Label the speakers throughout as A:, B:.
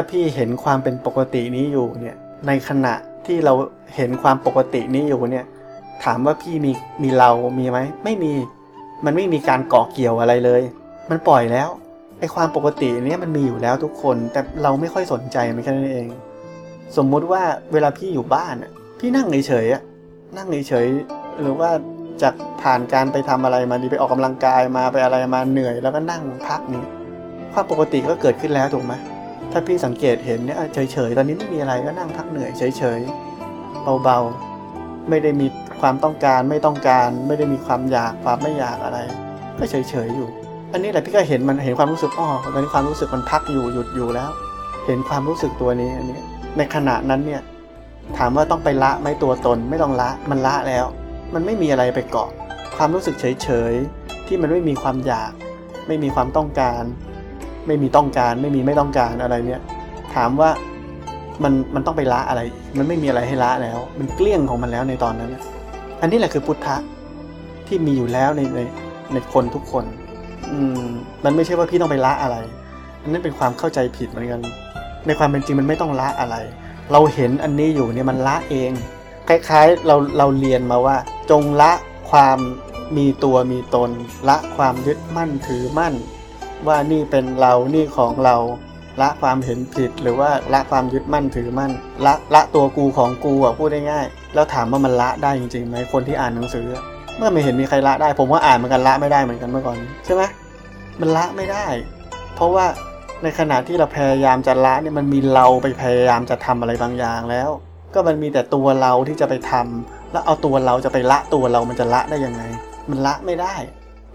A: ถ้าพี่เห็นความเป็นปกตินี้อยู่เนี่ย ในขณะที่เราเห็นความปกตินี้อยู่เนี่ย ถามว่าพี่มีมีเรามีไหมไม่มี มันไม่มีการเกาะเกี่ยวอะไรเลย มันปล่อยแล้วไอความปกติเนี้ยมันมีอยู่แล้วทุกคน แต่เราไม่ค่อยสนใจมันแค่นั้นเอง สมมุติว่าเวลาพี่อยู่บ้านอะพี่นั่งเฉยๆอะนั่งเฉยๆหรือว่าจากผ่านการไปทำอะไรมาดีไปออกกำลังกายมาไปอะไรมาเหนื่อยแล้วก็นั่งพักนี้ความปกติก็เกิดขึ้นแล้วถูกไหม ถ้าพี่สังเกตเห็นเนี่ยเฉยๆ ตอนนี้ไม่มีอะไรก็นั่งพักเหนื่อยเฉยๆ เบาๆ ไม่ได้มีความต้องการไม่ต้องการ ไม่ได้มีความอยากความไม่อยากอะไร ก็เฉยๆอยู่ อันนี้แหละพี่ก็เห็นมันเห็นความรู้สึกอ๋อตอนนี้ความรู้สึกมันพักอยู่หยุดอยู่แล้ว เห็นความรู้สึกตัวนี้อันนี้ในขณะนั้นเนี่ยถามว่าต้องไปละไหม่ตัวตนไม่ต้องละมันละแล้ว มันไม่มีอะไรไปเกาะ ความรู้สึกเฉยๆที่มันไม่มีความอยาก ไม่มีความต้องการ ไม่มีต้องการ ไม่มีไม่ต้องการอะไรเนี่ยถามว่ามันมันต้องไปละอะไร มันไม่มีอะไรให้ละแล้ว มันเกลี้ยงของมันแล้วในตอนนั้นอันนี้แหละคือพุทธะที่มีอยู่แล้วในในในคนทุกคน อืมมันไม่ใช่ว่าพี่ต้องไปละอะไร อันนั้นเป็นความเข้าใจผิดเหมือนกัน ในความเป็นจริงมันไม่ต้องละอะไร เราเห็นอันนี้อยู่เนี่ยมันละเอง คล้ายๆเราเราเรียนมาว่า จงละความมีตัวมีตน ละความยึดมั่นถือมั่น ว่านี่เป็นเรานี่ของเราละความเห็นผิดหรือว่าละความยึดมั่นถือมั่นละละตัวกูของกูอะพูดง่ายๆแล้วถามว่ามันละได้จริงๆไหมคนที่อ่านหนังสือ เมื่อไม่เห็นมีใครละได้ ผมว่าอ่านเหมือนกันละไม่ได้เหมือนกันเมื่อก่อนใช่ไหมมันละไม่ได้ เพราะว่าในขณะที่เราพยายามจะละเนี่ยมันมีเราไปพยายามจะทำอะไรบางอย่างแล้ว ก็มันมีแต่ตัวเราที่จะไปทำแล้วเอาตัวเราจะไปละตัวเรามันจะละได้ยังไง มันละไม่ได้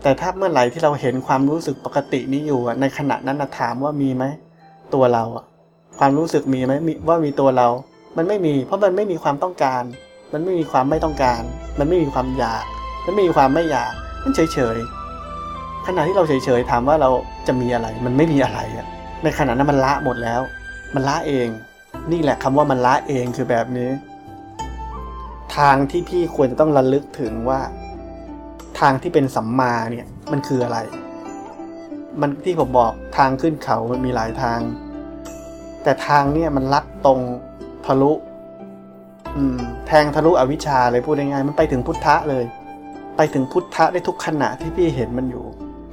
A: แต่ถ้าเมื่อไหร่ที่เราเห็นความรู้สึกปกตินี้อยู่ในขณะนั้นถามว่ามีไหมตัวเราความรู้สึกมีไหมว่ามีตัวเรา มันไม่มี เพราะมันไม่มีความต้องการ มันไม่มีความไม่ต้องการ มันไม่มีความอยาก มันไม่มีความไม่อยาก มันเฉยเฉยขณะที่เราเฉยๆถามว่าเราจะมีอะไร มันไม่มีอะไรอะในขณะนั้นมันละหมดแล้ว มันละเอง นี่แหละคำว่ามันละเองคือแบบนี้ ทางที่พี่ควรจะต้องระลึกถึงว่า ทางที่เป็นสัมมาเนี่ยมันคืออะไร มันที่ผมบอกทางขึ้นเขามันมีหลายทาง แต่ทางเนี่ยมันลัดตรงทะลุอืมแทงทะลุอวิชชาเลยพูดง่ายๆมันไปถึงพุทธะเลย ไปถึงพุทธะได้ทุกขณะที่พี่เห็นมันอยู่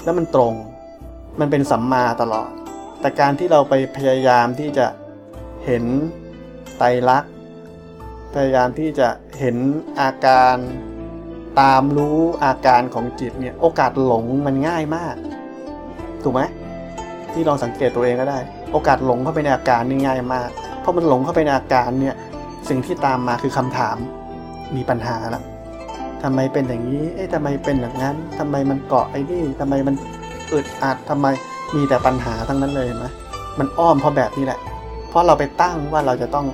A: แล้วมันตรง มันเป็นสัมมาตลอด แต่การที่เราไปพยายามที่จะเห็นไตรลักษณ์พยายามที่จะเห็นอาการ ตามรู้อาการของจิตเนี่ย โอกาสหลงมันง่ายมาก ถูกไหมที่ลองสังเกตตัวเองก็ได้ โอกาสหลงเข้าไปในอาการนี่ง่ายมาก เพราะมันหลงเข้าไปในอาการเนี่ย สิ่งที่ตามมาคือคำถาม มีปัญหาแล้วทำไมเป็นอย่างนี้ เอ๊ะทำไมเป็นอย่างนั้นทำไมมันเกาะไอ้นี่ทำไมมันอึดอัดทำไมมีแต่ปัญหาทั้งนั้นเลยเห็นไหมมันอ้อมเพราะแบบนี้แหละ เพราะเราไปตั้งว่าเราจะต้อง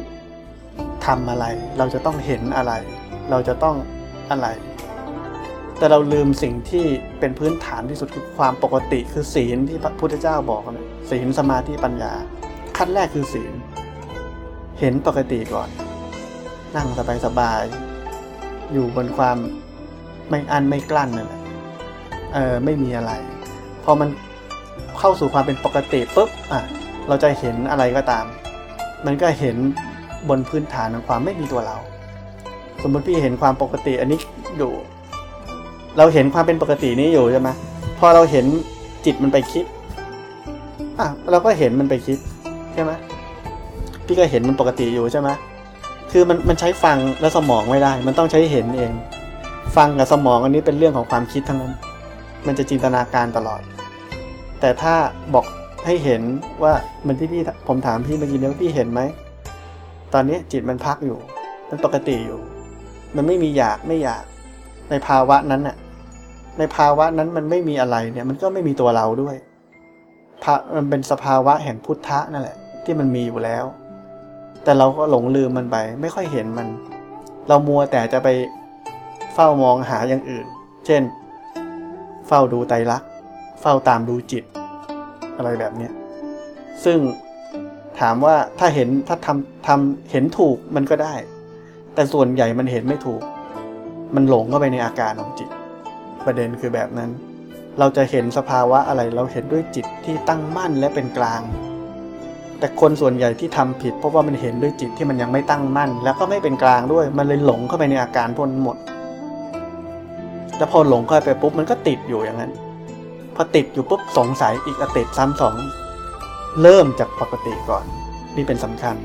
A: ทำอะไร เราจะต้องเห็นอะไร เราจะต้องอะไร แต่เราลืมสิ่งที่เป็นพื้นฐานที่สุดคือความปกติคือศีลที่พระพุทธเจ้าบอกนะศีลสมาธิปัญญา ขั้นแรกคือศีล เห็นปกติก่อน นั่งสบายๆอยู่บนความไม่อันไม่กลั้นนั่นแหละเออไม่มีอะไร พอมันเข้าสู่ความเป็นปกติปุ๊บอะเราจะเห็นอะไรก็ตาม มันก็เห็นบนพื้นฐานของความไม่มีตัวเรา สมมติพี่เห็นความปกติอันนี้อยู่ เราเห็นความเป็นปกตินี้อยู่ใช่ไหมพอเราเห็นจิตมันไปคิดอะเราก็เห็นมันไปคิดใช่ไหมพี่ก็เห็นมันปกติอยู่ใช่ไหมคือมันมันใช้ฟังแล้วสมองไม่ได้ มันต้องใช้เห็นเอง ฟังกับสมองอันนี้เป็นเรื่องของความคิดทั้งนั้น มันจะจินตนาการตลอด แต่ถ้าบอกให้เห็นว่ามันที่พี่ผมถามพี่เมื่อกี้นี้ว่าพี่เห็นไหมตอนนี้จิตมันพักอยู่ มันปกติอยู่ มันไม่มีอยากไม่อยากในภาวะนั้นน่ะ ในภาวะนั้นมันไม่มีอะไรเนี่ยมันก็ไม่มีตัวเราด้วยมันเป็นสภาวะแห่งพุทธะนั่นแหละ ที่มันมีอยู่แล้ว แต่เราก็หลงลืมมันไป ไม่ค่อยเห็นมัน เรามัวแต่จะไปเฝ้ามองหาอย่างอื่น เช่น เฝ้าดูไตรลักษณ์เฝ้าตามดูจิต อะไรแบบนี้ซึ่งถามว่าถ้าเห็นถ้าทำทำเห็นถูกมันก็ได้ แต่ส่วนใหญ่มันเห็นไม่ถูก มันหลงเข้าไปในอาการของจิต ประเด็นคือแบบนั้น เราจะเห็นสภาวะอะไรเราเห็นด้วยจิตที่ตั้งมั่นและเป็นกลาง แต่คนส่วนใหญ่ที่ทำผิด เพราะว่ามันเห็นด้วยจิตที่มันยังไม่ตั้งมั่น แล้วก็ไม่เป็นกลางด้วย มันเลยหลงเข้าไปในอาการพวกนั้นหมด แล้วพอหลงเข้าไปปุ๊บมันก็ติดอยู่อย่างนั้น พอติดอยู่ปุ๊บสงสัยอีกอติดซ้ำสองเริ่มจากปกติก่อน นี่เป็นสำคัญ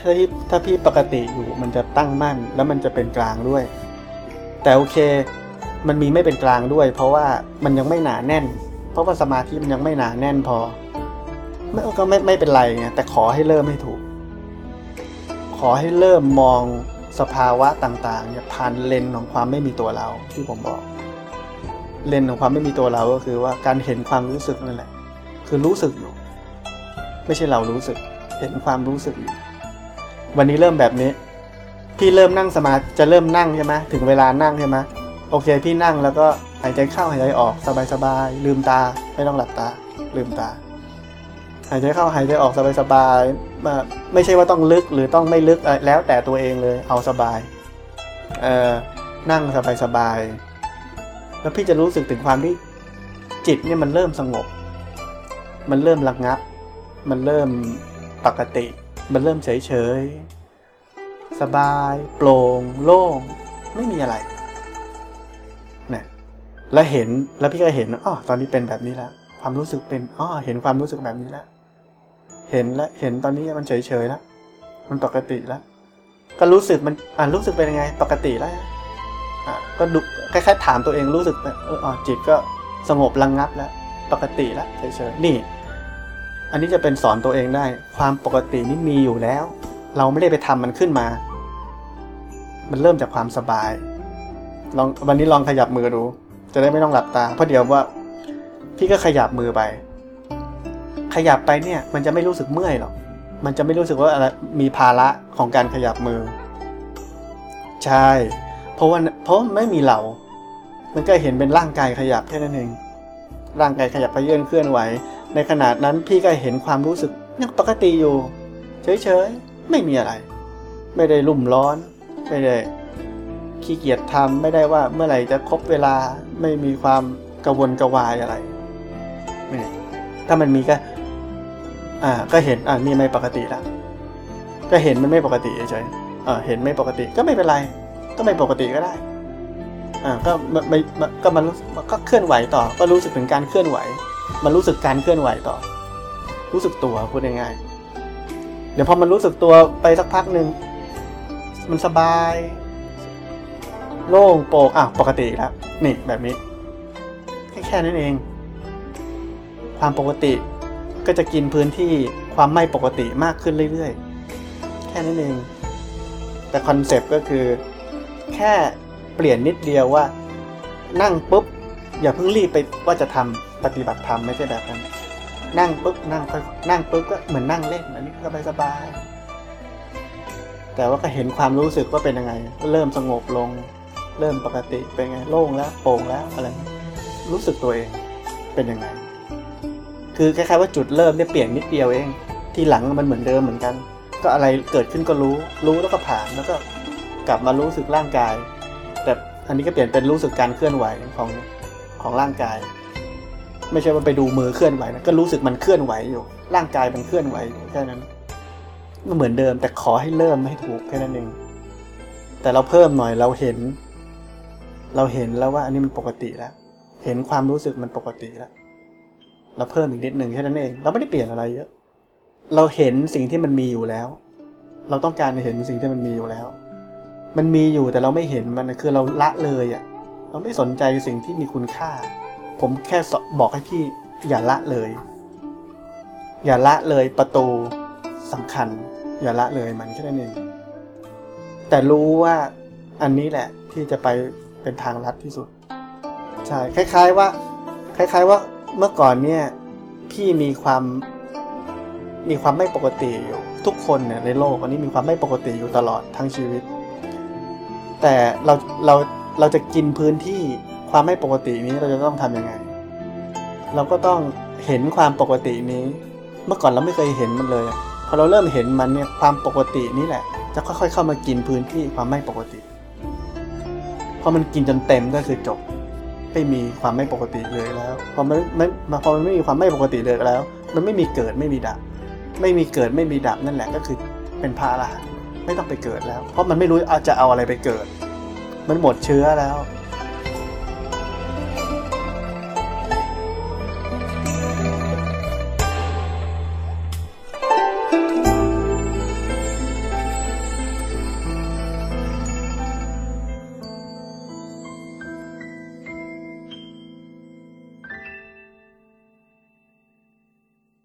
A: ถ้าพี่ถ้าพี่ปกติอยู่มันจะตั้งมั่นแล้วมันจะเป็นกลางด้วย แต่โอเค มันมีไม่เป็นกลางด้วย เพราะว่ามันยังไม่หนาแน่น เพราะว่าสมาธิมันยังไม่หนาแน่นพอไม่ก็ไม่ไม่เป็นไรไงแต่ขอให้เริ่มให้ถูก ขอให้เริ่มมองสภาวะต่างๆเนี่ยผ่านเลนของความไม่มีตัวเราที่ผมบอก เลนของความไม่มีตัวเราก็คือว่าการเห็นความรู้สึกนั่นแหละ คือรู้สึกอยู่ ไม่ใช่เรารู้สึก เห็นความรู้สึกอยู่ วันนี้เริ่มแบบนี้ พี่เริ่มนั่งสมาจะเริ่มนั่งใช่ไหมถึงเวลานั่งใช่ไหม โอเค พี่นั่งแล้วก็หายใจเข้าหายใจออกสบายๆลืมตาไม่ต้องหลับตา ลืมตา หายใจเข้าหายใจออกสบายๆมาไม่ใช่ว่าต้องลึกหรือต้องไม่ลึกอะไรแล้วแต่ตัวเองเลยเอาสบายเอ่อนั่งสบายๆแล้วพี่จะรู้สึกถึงความที่จิตเนี่ยมันเริ่มสงบ มันเริ่มระงับ มันเริ่มปกติ มันเริ่มเฉยๆสบาย โปร่ง โล่ง ไม่มีอะไร แล้วเห็นแล้วพี่ก็เห็นอ๋อตอนนี้เป็นแบบนี้แล้วความรู้สึกเป็นอ๋อเห็นความรู้สึกแบบนี้แล้วเห็นแล้วเห็นตอนนี้มันเฉยๆแล้วมันปกติแล้ว ก็รู้สึกมันอ่ารู้สึกเป็นยังไง ปกติแล้วอ่าก็ดูคล้ายๆถามตัวเองรู้สึกเอออ๋อจิตก็สงบระงงับแล้ว ปกติแล้วเฉยๆนี่ อันนี้จะเป็นสอนตัวเองได้ ความปกตินี่มีอยู่แล้ว เราไม่ได้ไปทำมันขึ้นมา มันเริ่มจากความสบายลองวันนี้ลองขยับมือดู จะได้ไม่ต้องหลับตา เพราะเดี๋ยวว่า พี่ก็ขยับมือไป ขยับไปเนี่ย มันจะไม่รู้สึกเมื่อยหรอก มันจะไม่รู้สึกว่าอะไรมีภาระของการขยับมือ ใช่ เพราะว่าเพราะไม่มีเรา มันก็เห็นเป็นร่างกายขยับแค่นั้นเอง ร่างกายขยับไปเยื่อนเคลื่อนไหว ในขนาดนั้นพี่ก็เห็นความรู้สึกยังปกติอยู่ เฉยๆ ไม่มีอะไร ไม่ได้รุ่มร้อน ไม่ได้ ขี้เกียจทำไม่ได้ว่าเมื่อไหร่จะครบเวลาไม่มีความกระวนกระวายอะไรไม่ถ้ามันมีก็ อ่า ก็เห็นอ่านี่ไม่ปกติละก็เห็นมันไม่ปกติเฉยอ่าเห็นไม่ปกติก็ไม่เป็นไร ก็ไม่ปกติก็ได้ อ่า ก็ไม่ก็มันก็เคลื่อนไหวต่อ ก็รู้สึกถึงการเคลื่อนไหว มันรู้สึกการเคลื่อนไหวต่อ รู้สึกตัวพูดง่ายๆเดี๋ยวพอมันรู้สึกตัวไปสักพักหนึ่งมันสบาย โล่งโปร่งอะปกติแล้วนี่แบบนี้ แค่แค่นั้นเอง ความปกติก็จะกินพื้นที่ความไม่ปกติมากขึ้นเรื่อยๆ แค่นั้นเอง แต่ concept ก็คือ แค่เปลี่ยนนิดเดียวว่า นั่งปุ๊บ อย่าเพิ่งรีบไปว่าจะทำปฏิบัติธรรมไม่ใช่แบบนั้นนั่งปุ๊บนั่งค่อยนั่งปุ๊บก็เหมือนนั่งเล่นอันนี้สบายสบายแต่ว่าก็เห็นความรู้สึกว่าเป็นยังไงก็เริ่มสงบลง เริ่มปกติเป็นไงโล่งแล้วโปร่งแล้วอะไร รู้สึกตัวเองเป็นยังไง คือคล้ายๆว่าจุดเริ่มเนี่ยเปลี่ยนนิดเดียวเอง ที่หลังมันเหมือนเดิมเหมือนกัน ก็อะไรเกิดขึ้นก็รู้ รู้แล้วก็ผ่านแล้วก็กลับมารู้สึกร่างกาย แต่อันนี้ก็เปลี่ยนเป็นรู้สึกการเคลื่อนไหวของของร่างกาย ไม่ใช่ว่าไปดูมือเคลื่อนไหวนะก็รู้สึกมันเคลื่อนไหวอยู่ ร่างกายมันเคลื่อนไหวแค่นั้นมันเหมือนเดิมแต่ขอให้เริ่มให้ถูกแค่นั้นเองแต่เราเพิ่มหน่อยเราเห็น เราเห็นแล้วว่าอันนี้มันปกติแล้ว เห็นความรู้สึกมันปกติแล้ว เราเพิ่มอีกนิดหนึ่งแค่นั้นเอง เราไม่ได้เปลี่ยนอะไรเยอะ เราเห็นสิ่งที่มันมีอยู่แล้ว เราต้องการเห็นสิ่งที่มันมีอยู่แล้ว มันมีอยู่แต่เราไม่เห็นมันคือเราละเลยอะ เราไม่สนใจสิ่งที่มีคุณค่า ผมแค่บอกให้พี่อย่าละเลย อย่าละเลยประตูสำคัญ อย่าละเลยมันแค่นั้นเองแต่รู้ว่าอันนี้แหละที่จะไป เป็นทางลัดที่สุด ใช่คล้าย ๆว่า คล้าย ๆว่าเมื่อก่อนเนี่ยพี่มีความมีความไม่ปกติอยู่ทุกคนเนี่ยในโลกอันนี้มีความไม่ปกติอยู่ตลอดทั้งชีวิต แต่เราเราเราจะกินพื้นที่ความไม่ปกตินี้เราจะต้องทํำยังไง เราก็ต้องเห็นความปกตินี้ เมื่อก่อนเราไม่เคยเห็นมันเลยพอเราเริ่มเห็นมันเนี่ยความปกตินี้แหละ จะค่อยๆ เข้ามากินพื้นที่ความไม่ปกติ พอมันกินจนเต็มก็คือจบ ไม่มีความไม่ปกติเลยแล้วพอมันไม่พอมันไม่มีความไม่ปกติเลยแล้ว มันไม่มีเกิดไม่มีดับ ไม่มีเกิดไม่มีดับนั่นแหละก็คือเป็นพระอรหันต์ไม่ต้องไปเกิดแล้ว เพราะมันไม่รู้เอาจะเอาอะไรไปเกิด มันหมดเชื้อแล้ว